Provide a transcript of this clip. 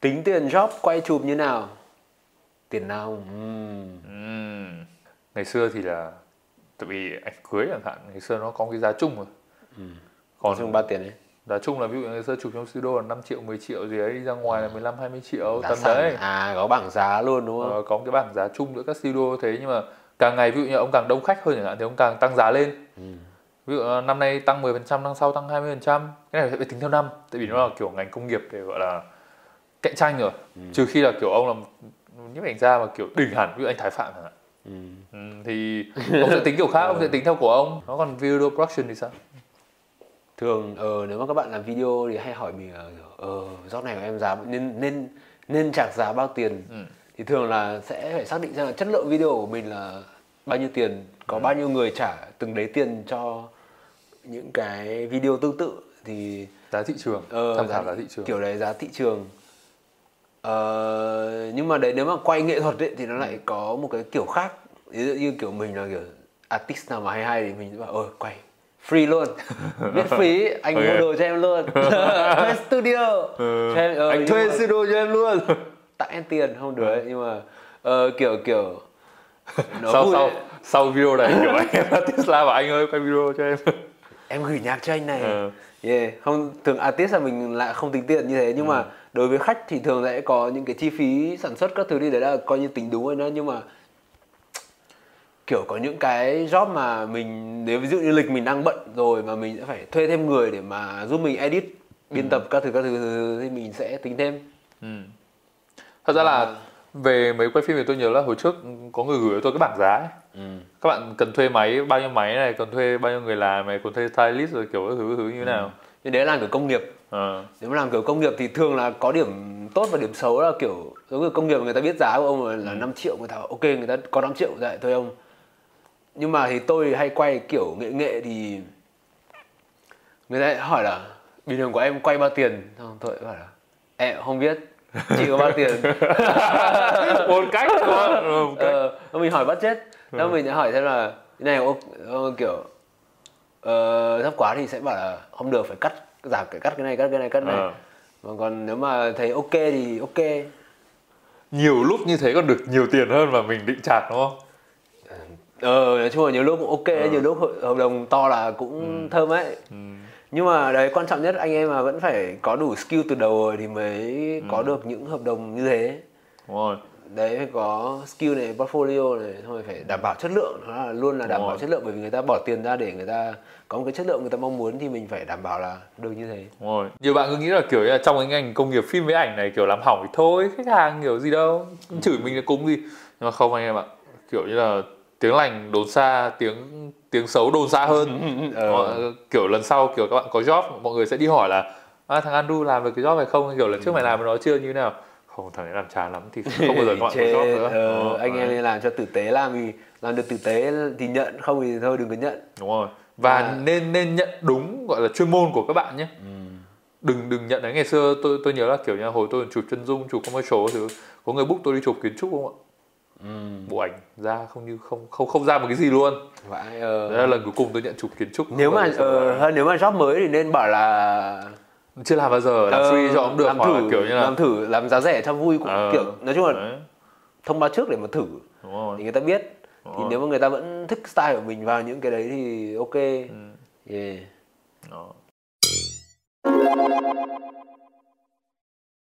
tính tiền job quay chụp như nào? Tiền nào? Uhm. Ngày xưa thì là tại vì ảnh cưới chẳng hạn ngày xưa nó có cái giá chung rồi. Còn chung bao tiền đấy giá chung là ví dụ ngày xưa chụp trong studio là 5 triệu 10 triệu gì ấy đi ra ngoài là 15 20 triệu giá tầm sàn. đấy. À có bảng giá luôn đúng không? Ờ, có một cái bảng giá chung giữa các studio thế nhưng mà càng ngày ví dụ như ông càng đông khách hơn chẳng hạn thì ông càng tăng giá lên. Ừ. ví dụ ờ, năm nay tăng 10% năm sau tăng 20% cái này phải tính theo năm tại vì nó là kiểu ngành công nghiệp để gọi là cạnh tranh rồi. Ừ. trừ khi là kiểu ông là những ảnh gia mà kiểu đỉnh hẳn ví dụ anh Thái Phạm chẳng hạn. Ừ. ừ, thì ông sẽ tính kiểu khác ông sẽ tính theo của ông. Nó còn video production thì sao? Thường ờ nếu mà các bạn làm video thì hay hỏi mình là ờ job này của em giá nên nên nên trả giá bao tiền? Ừ. thì thường là sẽ phải xác định xem là chất lượng video của mình là bao nhiêu tiền có bao nhiêu người trả từng đấy tiền cho những cái video tương tự thì giá thị trường ờ, tham khảo giá thị trường. kiểu đấy giá thị trường. Ờ, nhưng mà đấy nếu mà quay nghệ thuật ấy, thì nó lại có một cái kiểu khác. Ví dụ như kiểu mình là kiểu artist nào mà hay hay thì mình sẽ bảo ơi quay free luôn. Miễn phí anh mua Ok. đồ cho em luôn. Thuê studio. Ừ. cho em, ờ, anh thuê mà- studio cho em luôn. Tặng em tiền không được ấy, nhưng mà ờ, kiểu kiểu nó sau vui sau ấy. sau video này kiểu anh em là Tesla và anh ơi quay video cho em em gửi nhạc cho anh này Ờ. yeah. không thường artist là mình lại không tính tiền như thế nhưng Ừ. mà đối với khách thì thường sẽ có những cái chi phí sản xuất các thứ đi đấy là coi như tính đúng rồi đó nhưng mà kiểu có những cái job mà mình nếu ví dụ như lịch mình đang bận rồi mà mình sẽ phải thuê thêm người để mà giúp mình edit biên Ừ. tập các thứ các thứ thì mình sẽ tính thêm Ừ. Thật ra là. Về mấy quay phim thì tôi nhớ là hồi trước có người gửi cho tôi cái bảng giá ấy. Các bạn cần thuê máy bao nhiêu máy này, cần thuê bao nhiêu người làm này, cần thuê stylist rồi kiểu thứ thứ như thế nào. nhưng đấy là làm kiểu công nghiệp. Ờ. nếu mà làm kiểu công nghiệp thì thường là có điểm tốt và điểm xấu là kiểu giống như công nghiệp người ta biết giá của ông là, là 5 triệu người ta ok người ta có 5 triệu lại thuê ông. Nhưng mà thì tôi hay quay kiểu nghệ nghệ thì người ta hỏi là bình thường của em quay bao tiền? Xong tôi bảo là em không biết chị có bao tiền một cách thôi. Ừ, một cách. ờ, mình hỏi budget xong mình sẽ hỏi xem là cái này kiểu ờ, thấp quá thì sẽ bảo là không được phải cắt giảm cái cắt cái này cắt cái này cắt cái này Ờ. mà còn nếu mà thấy ok thì ok Nhiều lúc như thế còn được nhiều tiền hơn mà mình định chạc đúng không? ờ nói chung là nhiều lúc cũng ok nhiều lúc hợp- đồng to là cũng thơm ấy Ừ. nhưng mà đấy quan trọng nhất anh em mà vẫn phải có đủ skill từ đầu rồi thì mới có được những hợp đồng như thế Đúng rồi. đấy phải có skill này portfolio này thôi phải đảm bảo chất lượng nó là luôn là đảm Đúng bảo rồi. chất lượng bởi vì người ta bỏ tiền ra để người ta có một cái chất lượng người ta mong muốn thì mình phải đảm bảo là được như thế Đúng rồi. Nhiều bạn cứ nghĩ là kiểu là trong cái ngành công nghiệp phim với ảnh này kiểu làm hỏng thì thôi, khách hàng kiểu gì đâu, chửi mình là cúng gì. Nhưng mà không anh em ạ. Kiểu như là tiếng lành đồn xa, tiếng tiếng xấu đồn xa hơn. Ờ. Mọi- kiểu lần sau kiểu các bạn có job mọi người sẽ đi hỏi là à, thằng Andrew làm được cái job này không? Kiểu lần trước mày làm nó chưa như thế nào? Không thằng ấy làm chán lắm thì không bao giờ có Chê, job nữa. ờ, Đó, anh em đấy. nên làm cho tử tế làm thì làm được tử tế thì nhận không thì thôi đừng có nhận. Đúng rồi. Và À. nên nên nhận đúng gọi là chuyên môn của các bạn nhé. Đừng đừng nhận đấy. Ngày xưa tôi tôi nhớ là kiểu như hồi tôi chụp chân dung chụp commercial thứ có người book tôi đi chụp kiến trúc không ạ bộ ảnh ra không như không không không ra một cái gì luôn vãi ờ. đấy là lần cuối cùng tôi nhận chụp kiến trúc nếu mà là- ờ, hơn nếu mà job mới thì nên bảo là chưa làm bao giờ làm ờ, free cho ông được làm thử kiểu như là làm thử làm giá rẻ cho vui cũng Ờ, kiểu nói chung là đấy, thông báo trước để mà thử đúng rồi thì người ta biết thì Rồi. nếu mà người ta vẫn thích style của mình vào những cái đấy thì ok Ừ. yeah. Đó.